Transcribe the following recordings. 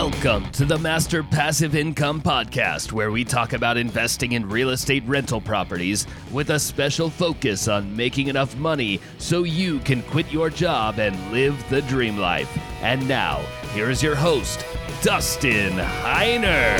Welcome to the Master Passive Income Podcast, where we talk about investing in real estate rental properties with a special focus on making enough money so you can quit your job and live the dream life. And now, here is your host, Dustin Heiner.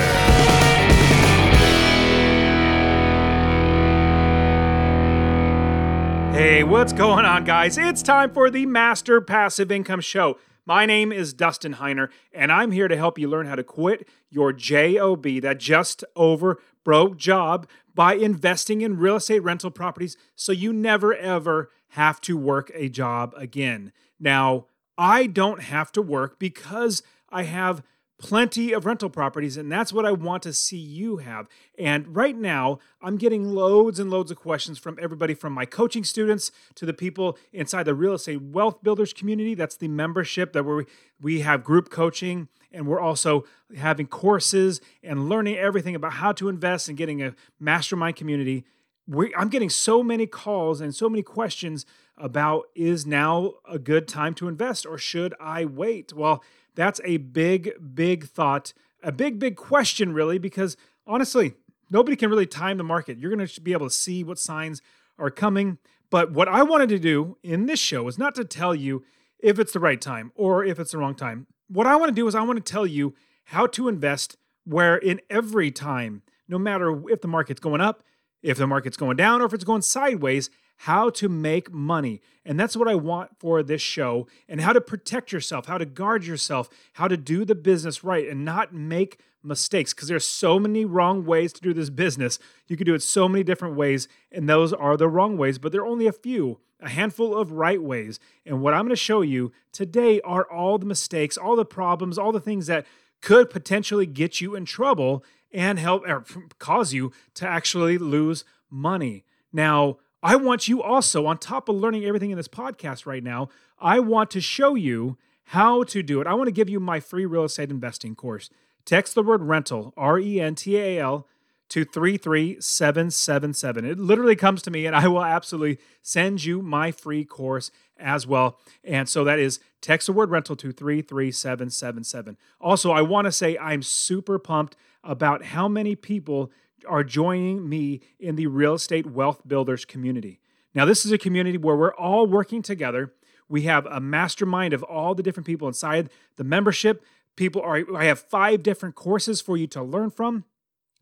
Hey, what's going on, guys? It's time for the Master Passive Income Show. My name is Dustin Heiner, and I'm here to help you learn how to quit your JOB, that just over broke job, by investing in real estate rental properties so you never ever have to work a job again. Now, I don't have to work because I have plenty of rental properties, and that's what I want to see you have. And right now, I'm getting loads and loads of questions from everybody from my coaching students to the people inside the real estate wealth builders community. That's the membership that we we have group coaching. And we're also having courses and learning everything about how to invest and getting a mastermind community. We, I'm getting so many calls and so many questions about is now a good time to invest or should I wait? Well, that's a big, big thought, a big, big question, really, because honestly, nobody can really time the market. You're going to be able to see what signs are coming. But what I wanted to do in this show is not to tell you if it's the right time or if it's the wrong time. What I want to do is I want to tell you how to invest where in every time, no matter if the market's going up, if the market's going down, or if it's going sideways, how to make money. And that's what I want for this show and how to protect yourself, how to guard yourself, how to do the business right and not make mistakes because there's so many wrong ways to do this business. You could do it so many different ways and those are the wrong ways, but there are only a few, a handful of right ways. And what I'm going to show you today are all the mistakes, all the problems, all the things that could potentially get you in trouble and help or cause you to actually lose money. Now, I want you also, on top of learning everything in this podcast right now, I want to show you how to do it. I want to give you my free real estate investing course. Text the word rental, R E N T A L, to 33777. It literally comes to me, and I will absolutely send you my free course as well. And so that is text the word rental to 33777. Also, I want to say I'm super pumped about how many people are joining me in the real estate wealth builders community. Now, this is a community where we're all working together. We have a mastermind of all the different people inside the membership. People are, I have five different courses for you to learn from.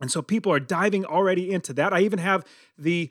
And so people are diving already into that. I even have the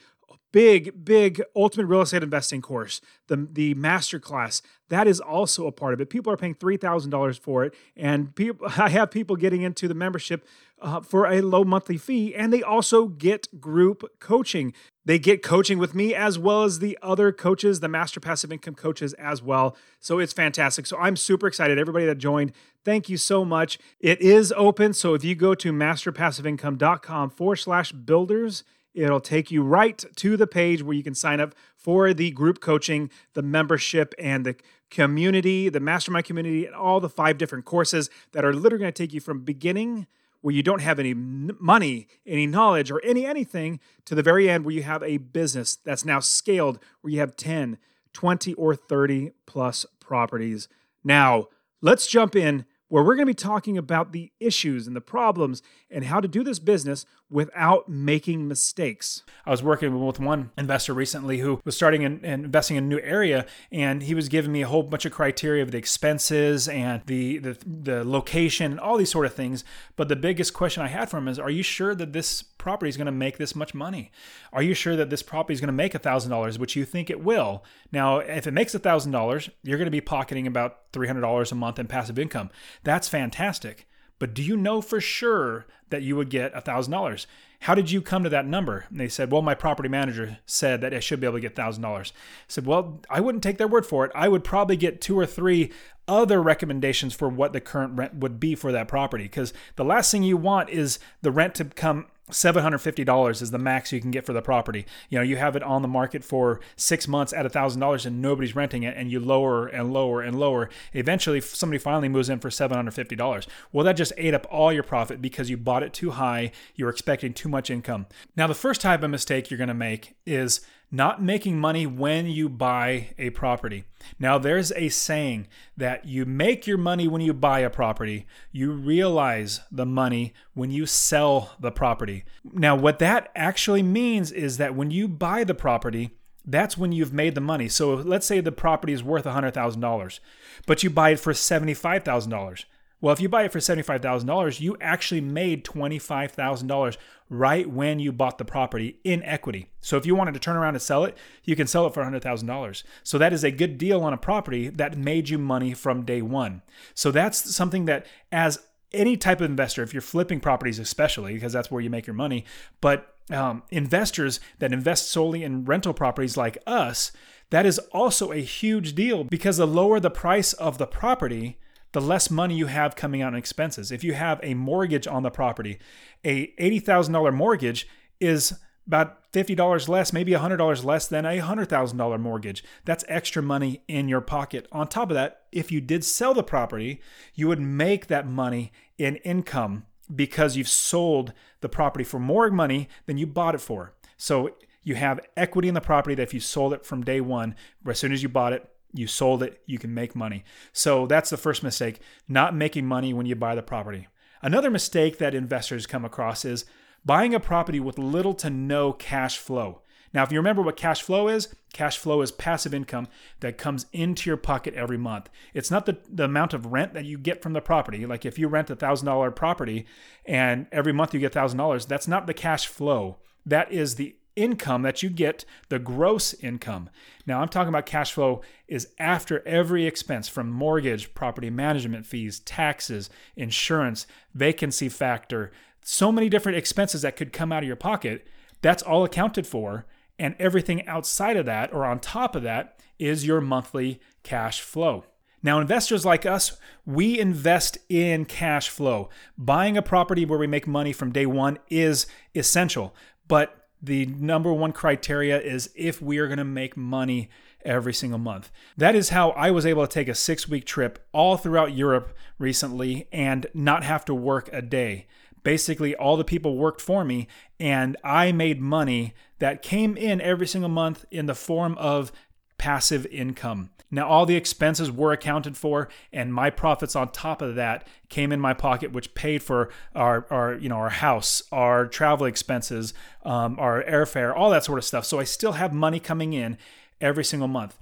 big, big ultimate real estate investing course, the, the master class. That is also a part of it. People are paying $3,000 for it. And people, I have people getting into the membership uh, for a low monthly fee, and they also get group coaching. They get coaching with me as well as the other coaches, the Master Passive Income coaches as well. So it's fantastic. So I'm super excited. Everybody that joined, thank you so much. It is open. So if you go to masterpassiveincome.com forward slash builders, it'll take you right to the page where you can sign up for the group coaching, the membership, and the community, the mastermind community, and all the five different courses that are literally going to take you from beginning where you don't have any money, any knowledge, or any anything to the very end where you have a business that's now scaled, where you have 10, 20, or 30 plus properties. Now, let's jump in where we're going to be talking about the issues and the problems and how to do this business without making mistakes. I was working with one investor recently who was starting and investing in a new area, and he was giving me a whole bunch of criteria of the expenses and the, the the location and all these sort of things. But the biggest question I had for him is, "Are you sure that this property is going to make this much money? Are you sure that this property is going to make a thousand dollars, which you think it will? Now, if it makes a thousand dollars, you're going to be pocketing about three hundred dollars a month in passive income. That's fantastic." But do you know for sure that you would get $1,000? How did you come to that number? And they said, Well, my property manager said that I should be able to get $1,000. I said, Well, I wouldn't take their word for it. I would probably get two or three other recommendations for what the current rent would be for that property. Because the last thing you want is the rent to come $750 is the max you can get for the property. You know, you have it on the market for six months at a $1,000 and nobody's renting it, and you lower and lower and lower. Eventually, somebody finally moves in for $750. Well, that just ate up all your profit because you bought it too high. You were expecting too much income. Now, the first type of mistake you're going to make is not making money when you buy a property. Now, there's a saying that you make your money when you buy a property, you realize the money when you sell the property. Now, what that actually means is that when you buy the property, that's when you've made the money. So let's say the property is worth $100,000, but you buy it for $75,000. Well, if you buy it for $75,000, you actually made $25,000 right when you bought the property in equity. So if you wanted to turn around and sell it, you can sell it for $100,000. So that is a good deal on a property that made you money from day one. So that's something that, as any type of investor, if you're flipping properties, especially because that's where you make your money, but um, investors that invest solely in rental properties like us, that is also a huge deal because the lower the price of the property, the less money you have coming out in expenses. If you have a mortgage on the property, a $80,000 mortgage is about $50 less, maybe $100 less than a $100,000 mortgage. That's extra money in your pocket. On top of that, if you did sell the property, you would make that money in income because you've sold the property for more money than you bought it for. So you have equity in the property that if you sold it from day one, as soon as you bought it, you sold it, you can make money. So that's the first mistake, not making money when you buy the property. Another mistake that investors come across is buying a property with little to no cash flow. Now, if you remember what cash flow is, cash flow is passive income that comes into your pocket every month. It's not the, the amount of rent that you get from the property. Like if you rent a $1,000 property and every month you get $1,000, that's not the cash flow. That is the income that you get, the gross income. Now, I'm talking about cash flow is after every expense from mortgage, property management fees, taxes, insurance, vacancy factor, so many different expenses that could come out of your pocket. That's all accounted for. And everything outside of that or on top of that is your monthly cash flow. Now, investors like us, we invest in cash flow. Buying a property where we make money from day one is essential. But the number one criteria is if we are going to make money every single month. That is how I was able to take a six week trip all throughout Europe recently and not have to work a day. Basically, all the people worked for me, and I made money that came in every single month in the form of passive income. Now, all the expenses were accounted for, and my profits on top of that came in my pocket, which paid for our, our you know, our house, our travel expenses, um, our airfare, all that sort of stuff. So I still have money coming in every single month.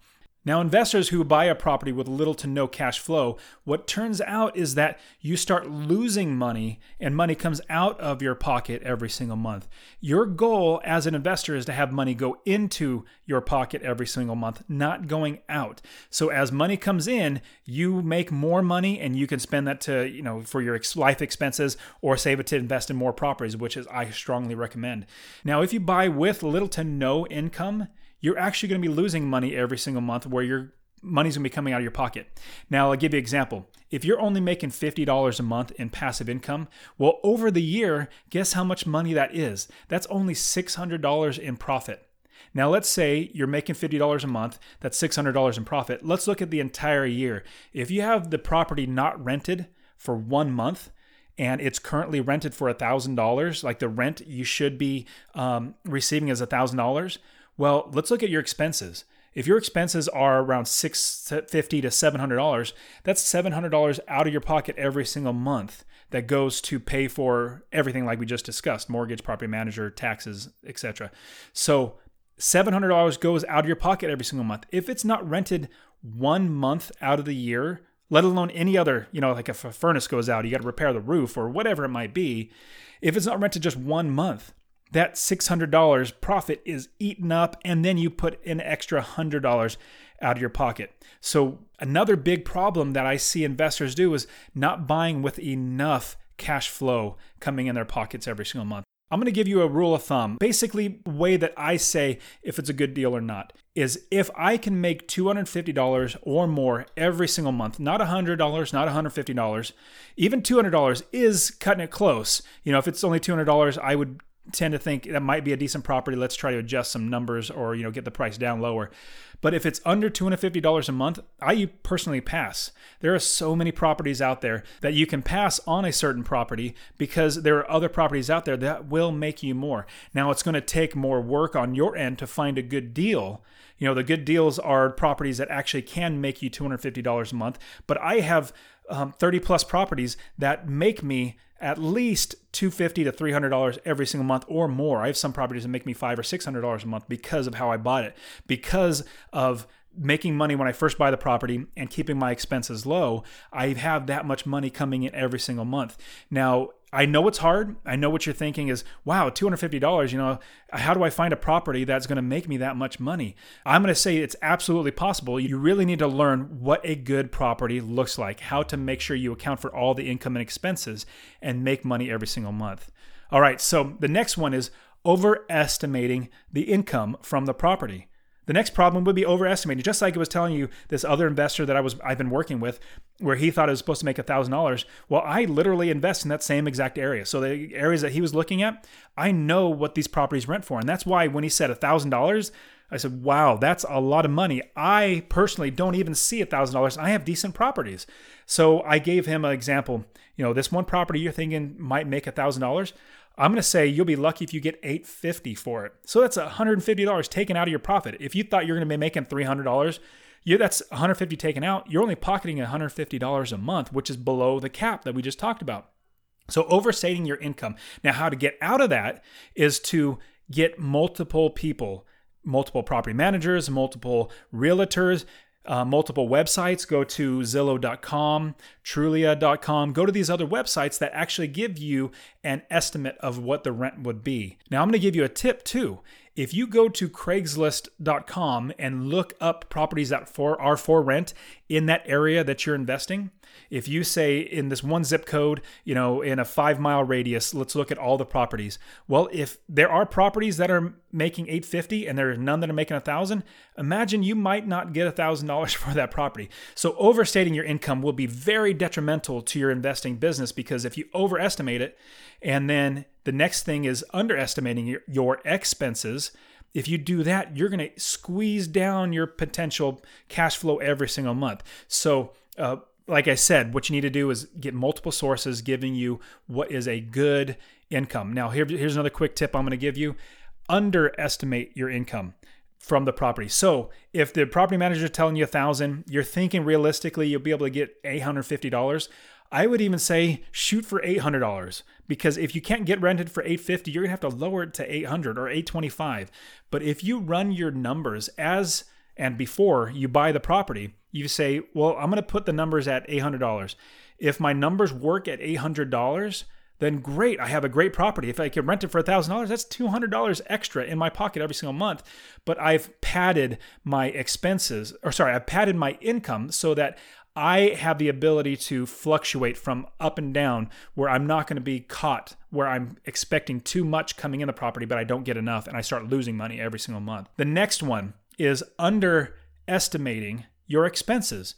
Now, investors who buy a property with little to no cash flow, what turns out is that you start losing money and money comes out of your pocket every single month. Your goal as an investor is to have money go into your pocket every single month, not going out. So as money comes in, you make more money and you can spend that to, you know, for your life expenses or save it to invest in more properties, which is I strongly recommend. Now, if you buy with little to no income, you're actually going to be losing money every single month where your money's going to be coming out of your pocket. Now, I'll give you an example. If you're only making $50 a month in passive income, well, over the year, guess how much money that is? That's only $600 in profit. Now, let's say you're making $50 a month, that's $600 in profit. Let's look at the entire year. If you have the property not rented for one month, and it's currently rented for $1,000, like the rent you should be um, receiving is $1,000, well, let's look at your expenses. If your expenses are around six fifty to seven hundred dollars, that's seven hundred dollars out of your pocket every single month that goes to pay for everything like we just discussed: mortgage, property manager, taxes, etc. So seven hundred dollars goes out of your pocket every single month. If it's not rented one month out of the year, let alone any other, you know, like if a furnace goes out, you got to repair the roof or whatever it might be. If it's not rented just one month, that $600 profit is eaten up and then you put an extra $100 out of your pocket. So another big problem that I see investors do is not buying with enough cash flow coming in their pockets every single month. I'm going to give you a rule of thumb. Basically, way that I say if it's a good deal or not is if I can make $250 or more every single month, not $100, not $150, even $200 is cutting it close. You know, if it's only $200, I would tend to think that might be a decent property. Let's try to adjust some numbers or you know get the price down lower. But if it's under $250 a month, I personally pass. There are so many properties out there that you can pass on a certain property because there are other properties out there that will make you more. Now it's going to take more work on your end to find a good deal. You know, the good deals are properties that actually can make you $250 a month, but I have um, 30 plus properties that make me at least 250 to 300 dollars every single month or more. I have some properties that make me five or six hundred dollars a month because of how i bought it because of making money when i first buy the property and keeping my expenses low. I have that much money coming in every single month. Now I know it's hard. I know what you're thinking is, wow, $250, you know, how do I find a property that's going to make me that much money? I'm going to say it's absolutely possible. You really need to learn what a good property looks like, how to make sure you account for all the income and expenses and make money every single month. All right, so the next one is overestimating the income from the property. The next problem would be overestimating. Just like I was telling you, this other investor that I was I've been working with, where he thought it was supposed to make thousand dollars. Well, I literally invest in that same exact area. So the areas that he was looking at, I know what these properties rent for, and that's why when he said thousand dollars, I said, "Wow, that's a lot of money." I personally don't even see thousand dollars. I have decent properties, so I gave him an example. You know, this one property you're thinking might make thousand dollars. I'm going to say you'll be lucky if you get 850 for it. So that's $150 taken out of your profit. If you thought you're going to be making $300, you that's 150 taken out. You're only pocketing $150 a month, which is below the cap that we just talked about. So overstating your income. Now how to get out of that is to get multiple people multiple property managers, multiple realtors, uh, multiple websites. Go to Zillow.com, Trulia.com. Go to these other websites that actually give you an estimate of what the rent would be. Now, I'm going to give you a tip too. If you go to Craigslist.com and look up properties that for, are for rent in that area that you're investing, if you say in this one zip code, you know, in a five mile radius, let's look at all the properties. Well, if there are properties that are making 850 and there are none that are making a thousand, imagine you might not get a thousand dollars for that property. So overstating your income will be very detrimental to your investing business because if you overestimate it, and then the next thing is underestimating your, your expenses. If you do that, you're going to squeeze down your potential cash flow every single month. So, uh, like I said, what you need to do is get multiple sources giving you what is a good income. Now, here, here's another quick tip I'm going to give you underestimate your income from the property. So, if the property manager is telling you a thousand, you're thinking realistically you'll be able to get $850. I would even say shoot for $800 because if you can't get rented for 850, you're going to have to lower it to 800 or 825. But if you run your numbers as and before you buy the property, you say, well, I'm going to put the numbers at $800. If my numbers work at $800, then great, I have a great property. If I can rent it for $1,000, that's $200 extra in my pocket every single month. But I've padded my expenses, or sorry, I've padded my income so that I have the ability to fluctuate from up and down where I'm not going to be caught where I'm expecting too much coming in the property, but I don't get enough and I start losing money every single month. The next one is underestimating your expenses.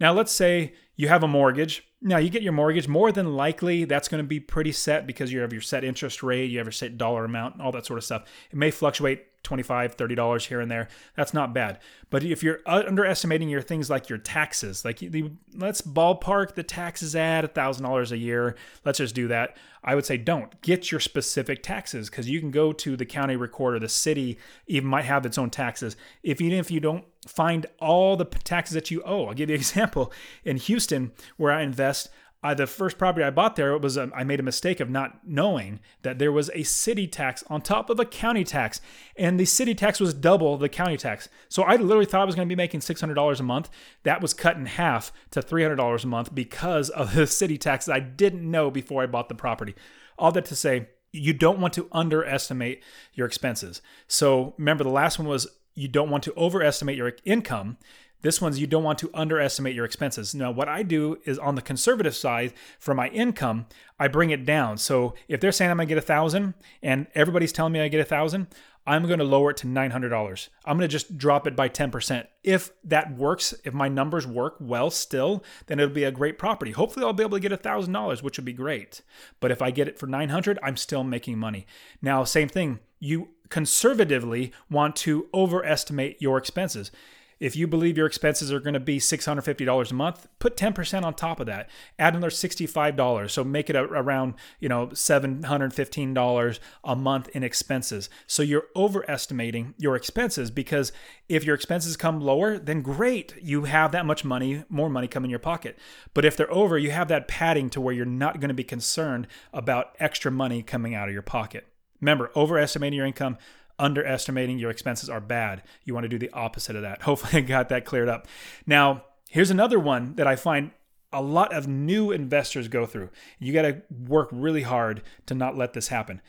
Now, let's say you have a mortgage. Now, you get your mortgage, more than likely that's going to be pretty set because you have your set interest rate, you have your set dollar amount, all that sort of stuff. It may fluctuate 25 $30 here and there. That's not bad. But if you're underestimating your things like your taxes, like the, let's ballpark the taxes at $1,000 a year, let's just do that. I would say don't get your specific taxes because you can go to the county recorder, the city even might have its own taxes. If even if you don't find all the taxes that you owe, I'll give you an example. In Houston, where I invest, uh, the first property I bought there it was a, um, I made a mistake of not knowing that there was a city tax on top of a county tax, and the city tax was double the county tax. So I literally thought I was going to be making six hundred dollars a month. That was cut in half to three hundred dollars a month because of the city tax that I didn't know before I bought the property. All that to say, you don't want to underestimate your expenses. So remember, the last one was you don't want to overestimate your income. This one's you don't want to underestimate your expenses. Now, what I do is on the conservative side for my income, I bring it down. So if they're saying I'm gonna get a thousand and everybody's telling me I get a thousand, I'm going to lower it to $900. I'm going to just drop it by 10%. If that works, if my numbers work well still, then it'll be a great property. Hopefully I'll be able to get a $1,000, which would be great. But if I get it for 900, I'm still making money. Now, same thing, you conservatively want to overestimate your expenses. If you believe your expenses are going to be $650 a month, put 10% on top of that. Add another $65. So make it around, you know, $715 a month in expenses. So you're overestimating your expenses because if your expenses come lower, then great. You have that much money, more money come in your pocket. But if they're over, you have that padding to where you're not going to be concerned about extra money coming out of your pocket. Remember, overestimating your income underestimating your expenses are bad. You want to do the opposite of that. Hopefully, I got that cleared up. Now, here's another one that I find a lot of new investors go through. You got to work really hard to not let this happen.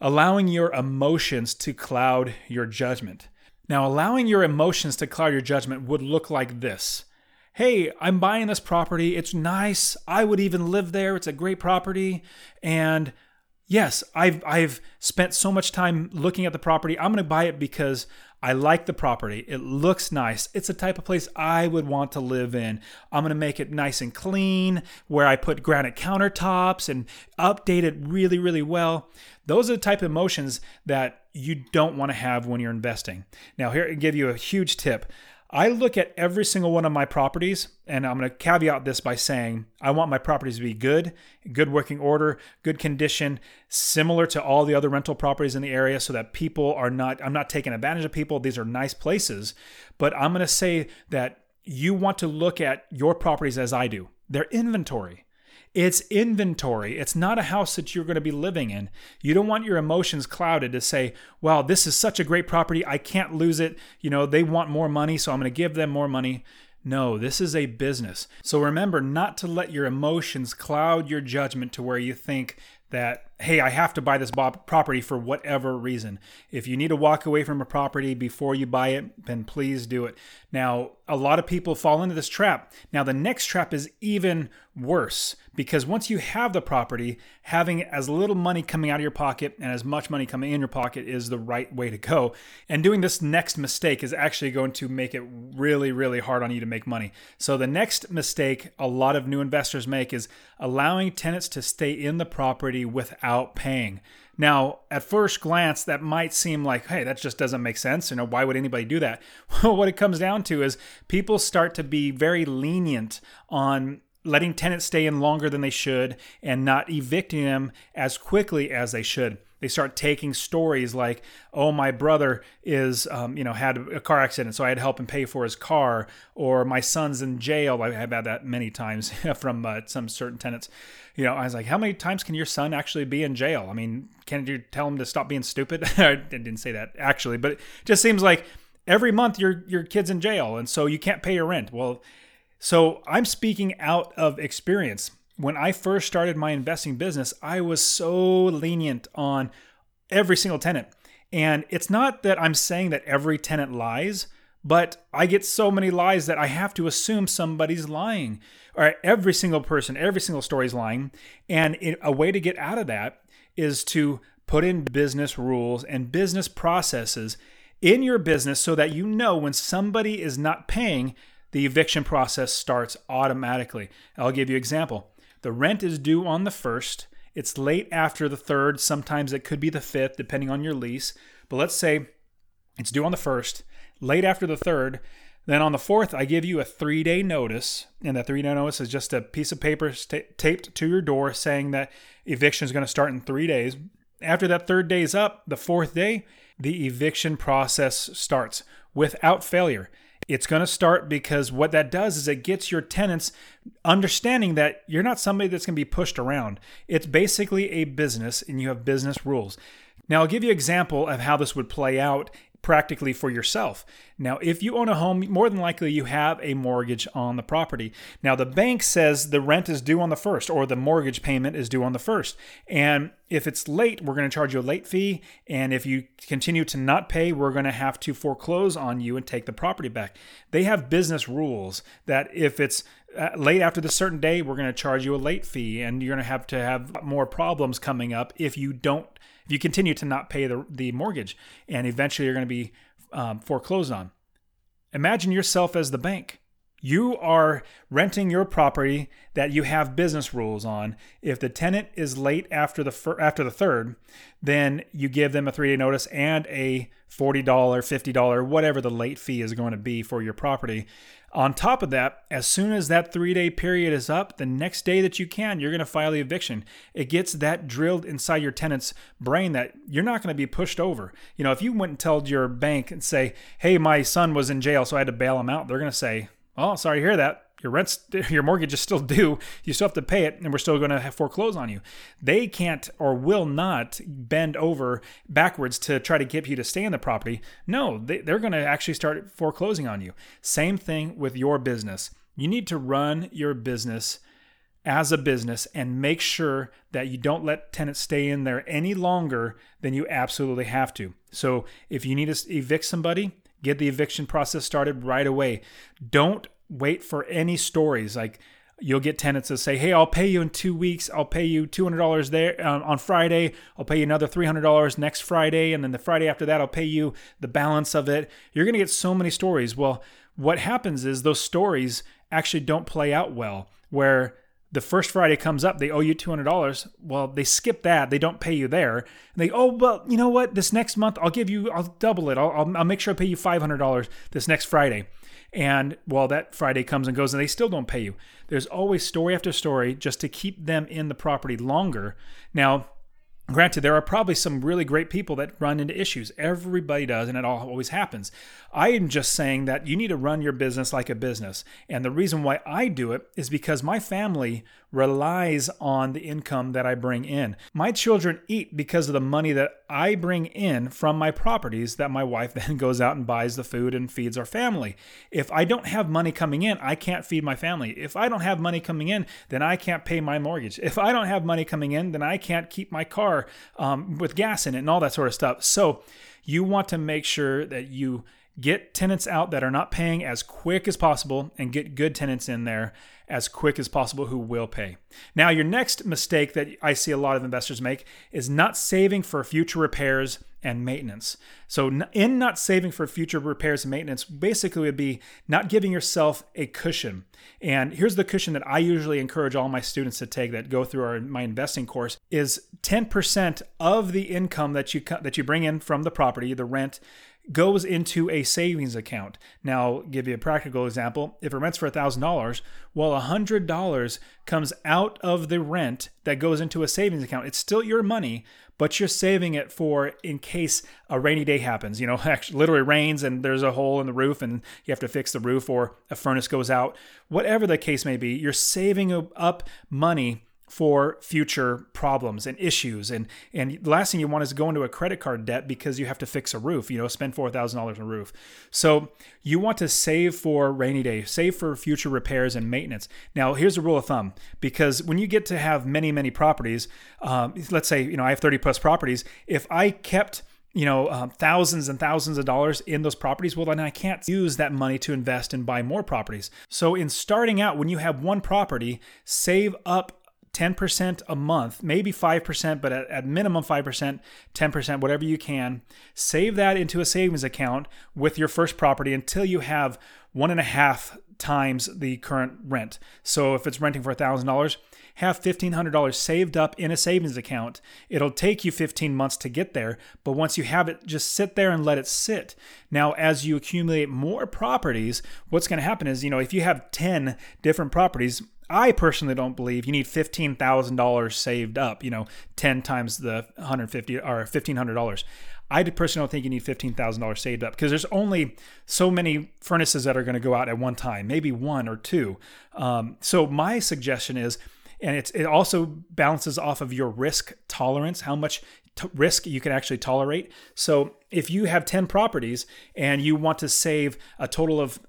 Allowing your emotions to cloud your judgment. Now, allowing your emotions to cloud your judgment would look like this. Hey, I'm buying this property. It's nice. I would even live there. It's a great property. And yes, I've I've spent so much time looking at the property. I'm going to buy it because I like the property. It looks nice. It's the type of place I would want to live in. I'm going to make it nice and clean where I put granite countertops and update it really really well. Those are the type of emotions that you don't want to have when you're investing. Now, here I give you a huge tip. I look at every single one of my properties, and I'm going to caveat this by saying I want my properties to be good, good working order, good condition, similar to all the other rental properties in the area, so that people are not, I'm not taking advantage of people. These are nice places. But I'm going to say that you want to look at your properties as I do, their inventory. It's inventory. It's not a house that you're going to be living in. You don't want your emotions clouded to say, "Well, this is such a great property. I can't lose it. You know, they want more money, so I'm going to give them more money." No, this is a business. So remember not to let your emotions cloud your judgment to where you think that, hey, I have to buy this property for whatever reason. If you need to walk away from a property before you buy it, then please do it. Now, a lot of people fall into this trap. Now, the next trap is even worse because once you have the property, having as little money coming out of your pocket and as much money coming in your pocket is the right way to go. And doing this next mistake is actually going to make it really, really hard on you to make money. So, the next mistake a lot of new investors make is allowing tenants to stay in the property without paying. Now, at first glance, that might seem like, hey, that just doesn't make sense. You know, why would anybody do that? Well, what it comes down to is people start to be very lenient on letting tenants stay in longer than they should and not evicting them as quickly as they should. They start taking stories like, "Oh, my brother is, um, you know, had a car accident, so I had to help him pay for his car," or "My son's in jail." I've had that many times from uh, some certain tenants. You know, I was like, "How many times can your son actually be in jail?" I mean, can't you tell him to stop being stupid? I didn't say that actually, but it just seems like every month your your kid's in jail, and so you can't pay your rent. Well so I'm speaking out of experience. When I first started my investing business, I was so lenient on every single tenant. And it's not that I'm saying that every tenant lies, but I get so many lies that I have to assume somebody's lying. Or every single person, every single story is lying. And a way to get out of that is to put in business rules and business processes in your business so that you know when somebody is not paying, the eviction process starts automatically. I'll give you an example. The rent is due on the 1st. It's late after the 3rd. Sometimes it could be the 5th, depending on your lease. But let's say it's due on the 1st, late after the 3rd. Then on the 4th, I give you a three day notice. And that three day notice is just a piece of paper taped to your door saying that eviction is going to start in three days. After that third day is up, the fourth day, the eviction process starts without failure. It's going to start because what that does is it gets your tenants understanding that you're not somebody that's going to be pushed around. It's basically a business and you have business rules. Now, I'll give you an example of how this would play out practically for yourself. Now, if you own a home, more than likely you have a mortgage on the property. Now, the bank says the rent is due on the first or the mortgage payment is due on the first. And if it's late, we're going to charge you a late fee. And if you continue to not pay, we're going to have to foreclose on you and take the property back. They have business rules that if it's uh, late after the certain day, we're going to charge you a late fee and you're going to have to have more problems coming up if you don't if you continue to not pay the, the mortgage and eventually you're going to be um, foreclosed on. Imagine yourself as the bank. You are renting your property that you have business rules on. If the tenant is late after the fir- after the third, then you give them a 3-day notice and a $40, $50, whatever the late fee is going to be for your property. On top of that, as soon as that 3-day period is up, the next day that you can, you're going to file the eviction. It gets that drilled inside your tenant's brain that you're not going to be pushed over. You know, if you went and told your bank and say, "Hey, my son was in jail, so I had to bail him out." They're going to say, Oh, sorry to hear that. Your rent's, your mortgage is still due. You still have to pay it, and we're still going to foreclose on you. They can't or will not bend over backwards to try to get you to stay in the property. No, they, they're going to actually start foreclosing on you. Same thing with your business. You need to run your business as a business and make sure that you don't let tenants stay in there any longer than you absolutely have to. So if you need to evict somebody, Get the eviction process started right away. Don't wait for any stories like you'll get tenants that say, "Hey, I'll pay you in 2 weeks. I'll pay you $200 there uh, on Friday. I'll pay you another $300 next Friday and then the Friday after that I'll pay you the balance of it." You're going to get so many stories. Well, what happens is those stories actually don't play out well where the first Friday comes up, they owe you $200. Well, they skip that. They don't pay you there. And they, oh, well, you know what? This next month, I'll give you, I'll double it. I'll, I'll, I'll make sure I pay you $500 this next Friday. And well, that Friday comes and goes and they still don't pay you. There's always story after story just to keep them in the property longer. Now, Granted, there are probably some really great people that run into issues. Everybody does, and it always happens. I am just saying that you need to run your business like a business. And the reason why I do it is because my family relies on the income that I bring in. My children eat because of the money that I bring in from my properties that my wife then goes out and buys the food and feeds our family. If I don't have money coming in, I can't feed my family. If I don't have money coming in, then I can't pay my mortgage. If I don't have money coming in, then I can't keep my car um, with gas in it and all that sort of stuff. So you want to make sure that you get tenants out that are not paying as quick as possible and get good tenants in there as quick as possible who will pay. Now, your next mistake that I see a lot of investors make is not saving for future repairs and maintenance. So, in not saving for future repairs and maintenance, basically would be not giving yourself a cushion. And here's the cushion that I usually encourage all my students to take that go through our my investing course is 10% of the income that you that you bring in from the property, the rent goes into a savings account. Now, give you a practical example. If it rents for $1,000, well, $100 comes out of the rent that goes into a savings account. It's still your money, but you're saving it for in case a rainy day happens. You know, actually literally rains and there's a hole in the roof and you have to fix the roof or a furnace goes out. Whatever the case may be, you're saving up money for future problems and issues. And and the last thing you want is to go into a credit card debt because you have to fix a roof, you know, spend four thousand dollars on a roof. So you want to save for rainy day, save for future repairs and maintenance. Now here's a rule of thumb because when you get to have many, many properties, um, let's say, you know, I have 30 plus properties, if I kept you know, um, thousands and thousands of dollars in those properties, well, then I can't use that money to invest and buy more properties. So, in starting out, when you have one property, save up 10% a month, maybe 5%, but at, at, minimum 5%, 10%, whatever you can. Save that into a savings account with your first property until you have one and a half times the current rent. So if it's renting for $1,000, have $1,500 saved up in a savings account. It'll take you 15 months to get there, but once you have it, just sit there and let it sit. Now, as you accumulate more properties, what's going to happen is, you know, if you have 10 different properties, I personally don't believe you need fifteen thousand dollars saved up. You know, ten times the hundred fifty or fifteen hundred dollars. I personally don't think you need fifteen thousand dollars saved up because there's only so many furnaces that are going to go out at one time, maybe one or two. Um, so my suggestion is, and it's it also balances off of your risk tolerance, how much t- risk you can actually tolerate. So if you have ten properties and you want to save a total of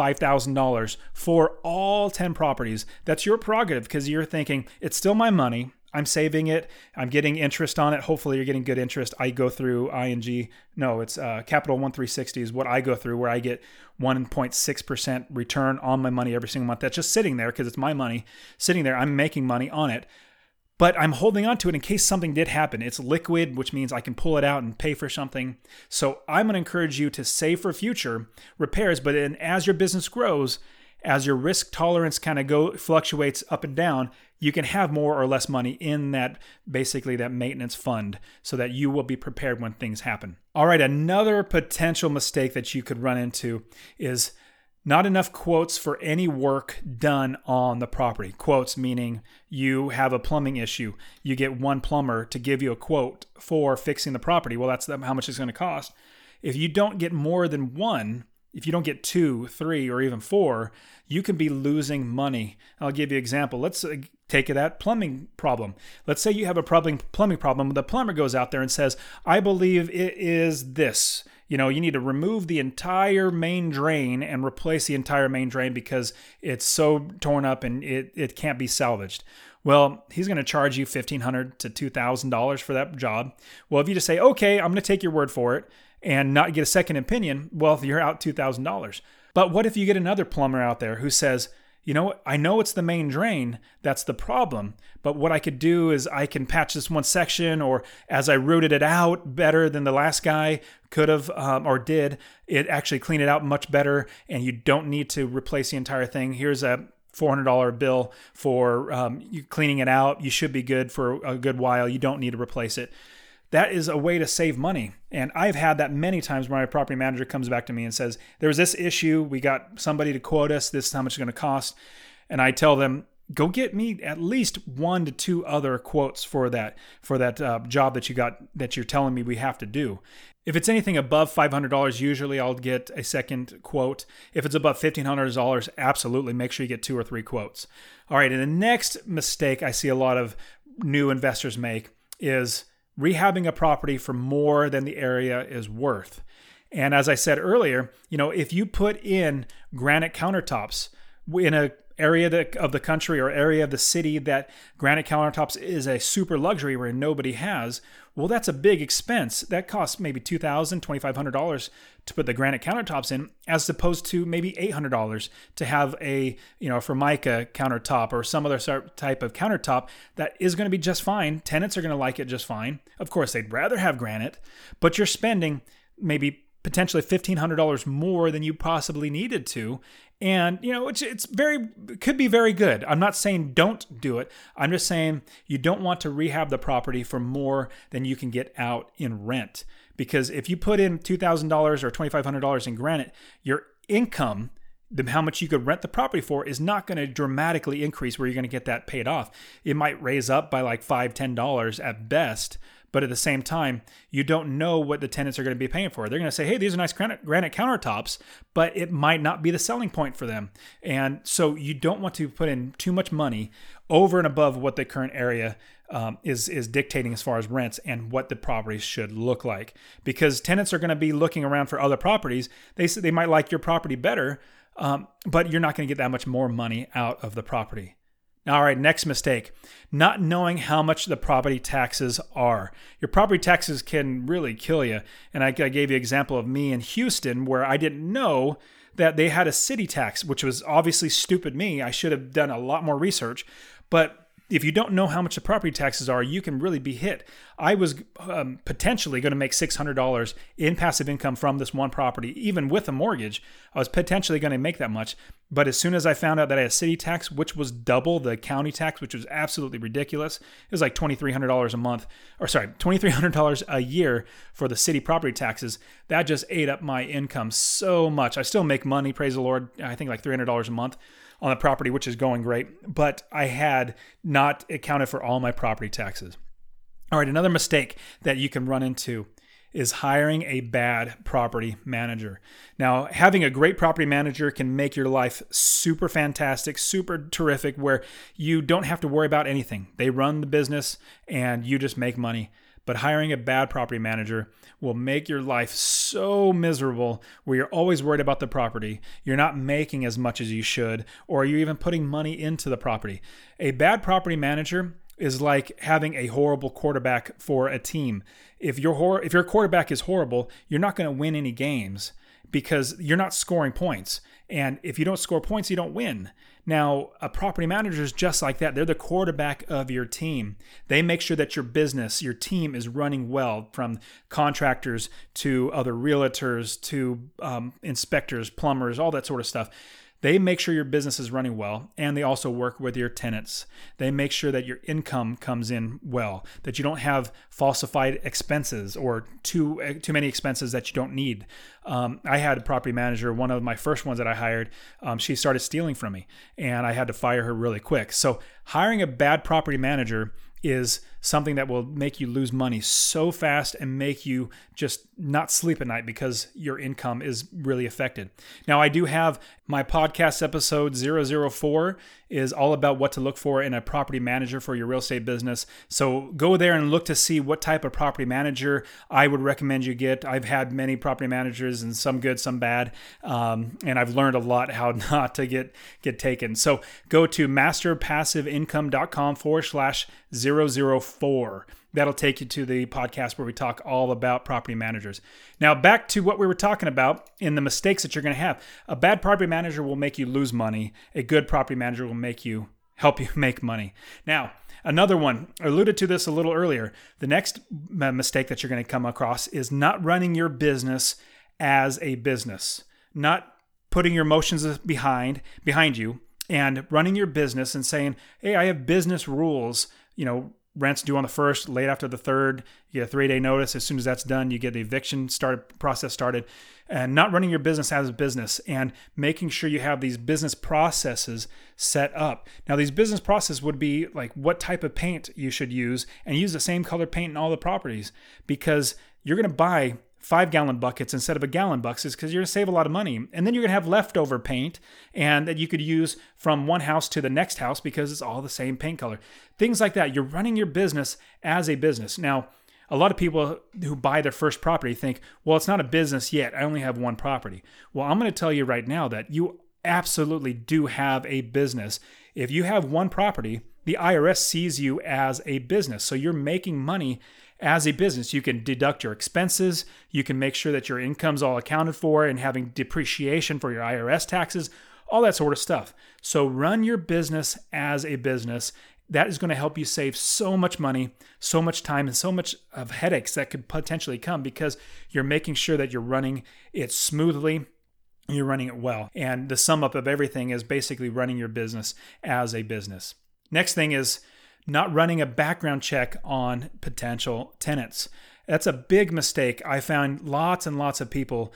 $5,000 for all 10 properties. That's your prerogative because you're thinking, it's still my money. I'm saving it. I'm getting interest on it. Hopefully, you're getting good interest. I go through ING. No, it's uh, Capital One 360 is what I go through, where I get 1.6% return on my money every single month. That's just sitting there because it's my money sitting there. I'm making money on it. But I'm holding on to it in case something did happen. It's liquid, which means I can pull it out and pay for something. So I'm going to encourage you to save for future repairs, but then as your business grows, as your risk tolerance kind of go fluctuates up and down, you can have more or less money in that basically that maintenance fund so that you will be prepared when things happen. All right, another potential mistake that you could run into is not enough quotes for any work done on the property. Quotes meaning you have a plumbing issue, you get one plumber to give you a quote for fixing the property. Well, that's how much it's going to cost. If you don't get more than one, if you don't get two, three, or even four, you can be losing money. I'll give you an example. Let's uh, take that plumbing problem. Let's say you have a plumbing plumbing problem. The plumber goes out there and says, "I believe it is this." You know, you need to remove the entire main drain and replace the entire main drain because it's so torn up and it, it can't be salvaged. Well, he's going to charge you 1,500 to $2,000 for that job. Well, if you just say, okay, I'm going to take your word for it, and not get a second opinion, well, you're out $2,000. But what if you get another plumber out there who says, you know, I know it's the main drain that's the problem, but what I could do is I can patch this one section, or as I rooted it out better than the last guy could have um, or did, it actually clean it out much better, and you don't need to replace the entire thing. Here's a $400 bill for um, cleaning it out. You should be good for a good while. You don't need to replace it that is a way to save money. And I've had that many times where my property manager comes back to me and says, There was this issue. We got somebody to quote us. This is how much it's going to cost. And I tell them, Go get me at least one to two other quotes for that for that uh, job that you got that you're telling me we have to do. If it's anything above $500, usually I'll get a second quote. If it's above $1,500, absolutely make sure you get two or three quotes. All right, and the next mistake I see a lot of new investors make is rehabbing a property for more than the area is worth. And as I said earlier, you know, if you put in granite countertops in a area of the country or area of the city that granite countertops is a super luxury where nobody has, well, that's a big expense. That costs maybe $2,000, $2,500 to put the granite countertops in, as opposed to maybe $800 to have a, you know, Formica countertop or some other type of countertop that is going to be just fine. Tenants are going to like it just fine. Of course, they'd rather have granite, but you're spending maybe potentially $1500 more than you possibly needed to and you know it's it's very could be very good. I'm not saying don't do it. I'm just saying you don't want to rehab the property for more than you can get out in rent. Because if you put in $2000 or $2500 in granite your income the, how much you could rent the property for is not going to dramatically increase where you're going to get that paid off. It might raise up by like five ten dollars at best but at the same time, you don't know what the tenants are going to be paying for. They're going to say, hey, these are nice granite, granite countertops, but it might not be the selling point for them. And so you don't want to put in too much money over and above what the current area um, is is dictating as far as rents and what the properties should look like. Because tenants are going to be looking around for other properties. They they might like your property better, um, but you're not going to get that much more money out of the property. All right, next mistake not knowing how much the property taxes are. Your property taxes can really kill you. And I, I gave you an example of me in Houston where I didn't know that they had a city tax, which was obviously stupid me. I should have done a lot more research. But if you don't know how much the property taxes are, you can really be hit. I was um, potentially going to make $600 in passive income from this one property, even with a mortgage. I was potentially going to make that much. But as soon as I found out that I had city tax, which was double the county tax, which was absolutely ridiculous, it was like $2,300 a month, or sorry, $2,300 a year for the city property taxes. That just ate up my income so much. I still make money, praise the Lord. I think like $300 a month on the property, which is going great, but I had not accounted for all my property taxes. All right, another mistake that you can run into is hiring a bad property manager. Now, having a great property manager can make your life super fantastic, super terrific, where you don't have to worry about anything. They run the business and you just make money. But hiring a bad property manager will make your life so miserable where you're always worried about the property. You're not making as much as you should, or you're even putting money into the property. A bad property manager is like having a horrible quarterback for a team. If your hor- if your quarterback is horrible, you're not going to win any games. because you're not scoring points. And if you don't score points, you don't win. Now, a property manager is just like that. They're the quarterback of your team. They make sure that your business, your team is running well from contractors to other realtors to um, inspectors, plumbers, all that sort of stuff. They make sure your business is running well and they also work with your tenants. They make sure that your income comes in well, that you don't have falsified expenses or too too many expenses that you don't need. Um, I had a property manager, one of my first ones that I hired, um, she started stealing from me and I had to fire her really quick. So hiring a bad property manager is something that will make you lose money so fast and make you just not sleep at night because your income is really affected. Now, I do have my podcast episode 004 is all about what to look for in a property manager for your real estate business. So go there and look to see what type of property manager I would recommend you get. I've had many property managers and some good, some bad, um, and I've learned a lot how not to get get taken. So go to masterpassiveincome.com forward slash 004 that'll take you to the podcast where we talk all about property managers. Now, back to what we were talking about in the mistakes that you're going to have. A bad property manager will make you lose money, a good property manager will make you help you make money. Now, Another one, I alluded to this a little earlier. The next mistake that you're going to come across is not running your business as a business, not putting your emotions behind behind you and running your business and saying, "Hey, I have business rules, you know, rent's due on the first, late after the third. You get a three day notice. As soon as that's done, you get the eviction started process started. And not running your business as a business and making sure you have these business processes set up. Now, these business processes would be like what type of paint you should use and use the same color paint in all the properties because you're going to buy five gallon buckets instead of a gallon buckets because you're going to save a lot of money. And then you're going to have leftover paint and that you could use from one house to the next house because it's all the same paint color. Things like that. You're running your business as a business. Now, a lot of people who buy their first property think, well, it's not a business yet. I only have one property. Well, I'm going to tell you right now that you absolutely do have a business. If you have one property, the IRS sees you as a business. So you're making money as a business. You can deduct your expenses, you can make sure that your income's all accounted for and having depreciation for your IRS taxes, all that sort of stuff. So run your business as a business. That is going to help you save so much money, so much time, and so much of headaches that could potentially come because you're making sure that you're running it smoothly you're running it well. And the sum up of everything is basically running your business as a business. Next thing is not running a background check on potential tenants. That's a big mistake. I found lots and lots of people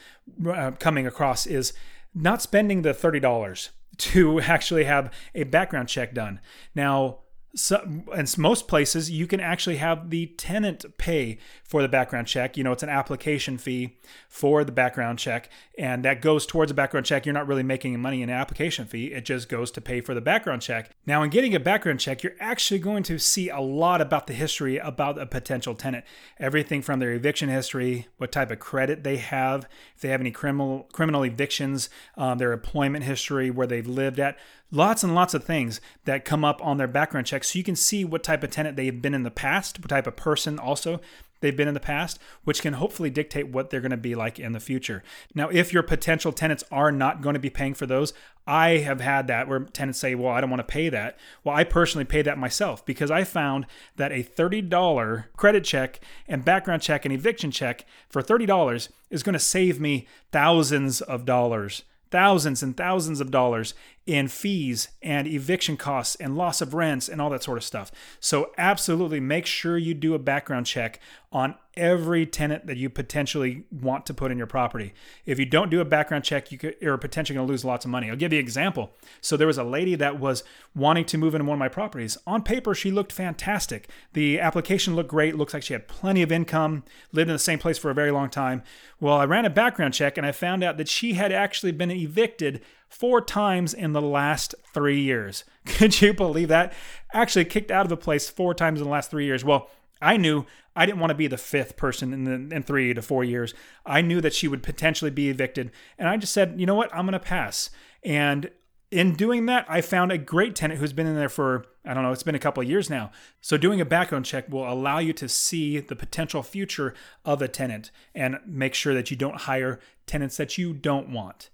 uh, coming across is not spending the $30 to actually have a background check done. Now, so, in most places, you can actually have the tenant pay for the background check. You know, it's an application fee for the background check, and that goes towards a background check. You're not really making money in an application fee, it just goes to pay for the background check. Now, in getting a background check, you're actually going to see a lot about the history about a potential tenant. Everything from their eviction history, what type of credit they have, if they have any criminal criminal evictions, um, their employment history, where they've lived at lots and lots of things that come up on their background check so you can see what type of tenant they've been in the past, what type of person also they've been in the past, which can hopefully dictate what they're going to be like in the future. Now, if your potential tenants are not going to be paying for those, I have had that where tenants say, Well, I don't want to pay that. Well, I personally pay that myself because I found that a $30 credit check and background check and eviction check for $30 is going to save me thousands of dollars thousands and thousands of dollars in fees and eviction costs and loss of rents and all that sort of stuff. So, absolutely make sure you do a background check on every tenant that you potentially want to put in your property. If you don't do a background check, you could, you're potentially going to lose lots of money. I'll give you an example. So, there was a lady that was wanting to move into one of my properties. On paper, she looked fantastic. The application looked great, looks like she had plenty of income, lived in the same place for a very long time. Well, I ran a background check and I found out that she had actually been evicted four times in the last three years. Could you believe that? Actually, kicked out of the place four times in the last three years. Well, I knew I didn't want to be the fifth person in, the, in three to four years. I knew that she would potentially be evicted. And I just said, you know what? I'm going to pass. And in doing that, I found a great tenant who's been in there for, I don't know, it's been a couple of years now. So doing a background check will allow you to see the potential future of a tenant and make sure that you don't hire tenants that you don't want.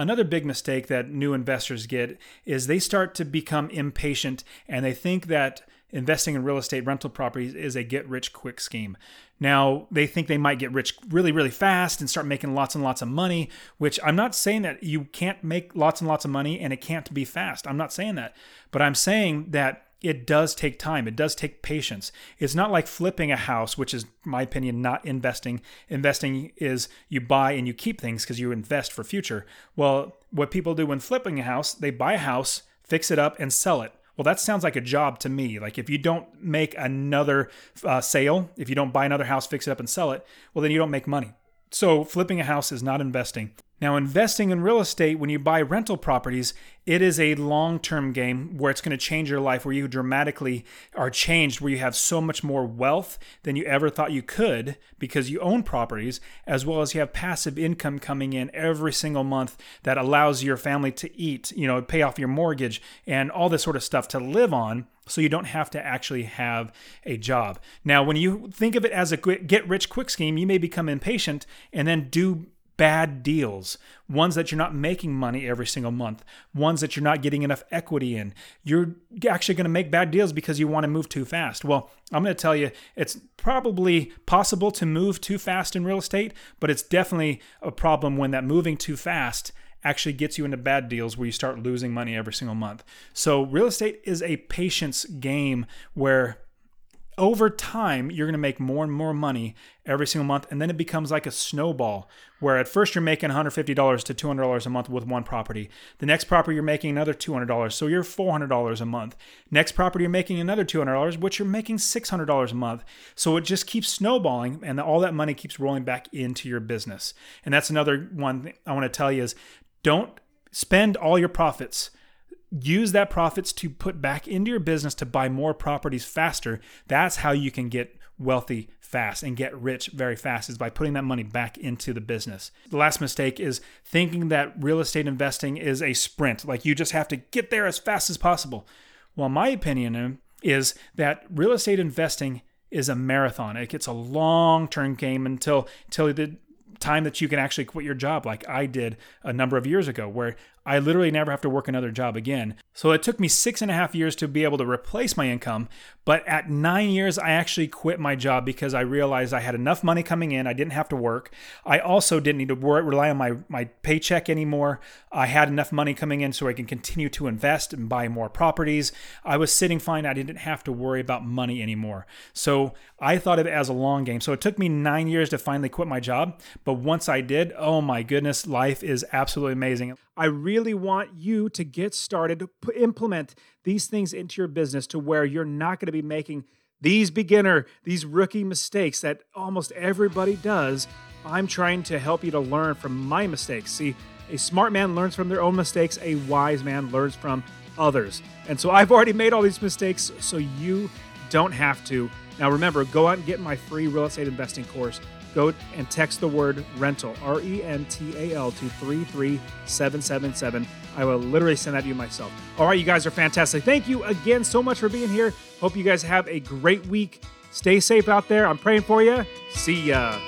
Another big mistake that new investors get is they start to become impatient and they think that investing in real estate rental properties is a get rich quick scheme. Now, they think they might get rich really, really fast and start making lots and lots of money, which I'm not saying that you can't make lots and lots of money and it can't be fast. I'm not saying that. But I'm saying that it does take time. It does take patience. It's not like flipping a house, which is, my opinion, not investing. Investing is you buy and you keep things because you invest for future. Well, what people do when flipping a house, they buy a house, fix it up, and sell it. Well, that sounds like a job to me. Like if you don't make another uh, sale, if you don't buy another house, fix it up, and sell it, well, then you don't make money. So flipping a house is not investing. Now, investing in real estate, when you buy rental properties, it is a long term game where it's going to change your life, where you dramatically are changed, where you have so much more wealth than you ever thought you could because you own properties, as well as you have passive income coming in every single month that allows your family to eat, you know, pay off your mortgage and all this sort of stuff to live on so you don't have to actually have a job. Now, when you think of it as a get rich quick scheme, you may become impatient and then do bad deals, ones that you're not making money every single month, ones that you're not getting enough equity in. You're actually going to make bad deals because you want to move too fast. Well, I'm going to tell you, it's probably possible to move too fast in real estate, but it's definitely a problem when that moving too fast actually gets you into bad deals where you start losing money every single month. So, real estate is a patience game where over time, you're going to make more and more money every single month. And then it becomes like a snowball where at first you're making $150 to $200 a month with one property. The next property, you're making another $200. So you're $400 a month. Next property, you're making another $200, which you're making $600 a month. So it just keeps snowballing and all that money keeps rolling back into your business. And that's another one I want to tell you is don't spend all your profits use that profits to put back into your business to buy more properties faster. That's how you can get wealthy fast and get rich very fast is by putting that money back into the business. The last mistake is thinking that real estate investing is a sprint, like you just have to get there as fast as possible. Well, my opinion um, is that real estate investing is a marathon. It gets a long-term game until until the time that you can actually quit your job like I did a number of years ago, where I literally never have to work another job again. So it took me six and a half years to be able to replace my income. But at nine years, I actually quit my job because I realized I had enough money coming in. I didn't have to work. I also didn't need to rely on my, my paycheck anymore. I had enough money coming in so I can continue to invest and buy more properties. I was sitting fine. I didn't have to worry about money anymore. So I thought of it as a long game. So it took me nine years to finally quit my job. But once I did, oh my goodness, life is absolutely amazing. I really want you to get started to p- implement these things into your business to where you're not going to be making these beginner, these rookie mistakes that almost everybody does. I'm trying to help you to learn from my mistakes. See, a smart man learns from their own mistakes, a wise man learns from others. And so I've already made all these mistakes, so you don't have to. Now remember, go out and get my free real estate investing course go and text the word rental, R E N T A L, to 33777. I will literally send that to you myself. All right, you guys are fantastic. Thank you again so much for being here. Hope you guys have a great week. Stay safe out there. I'm praying for you. See ya.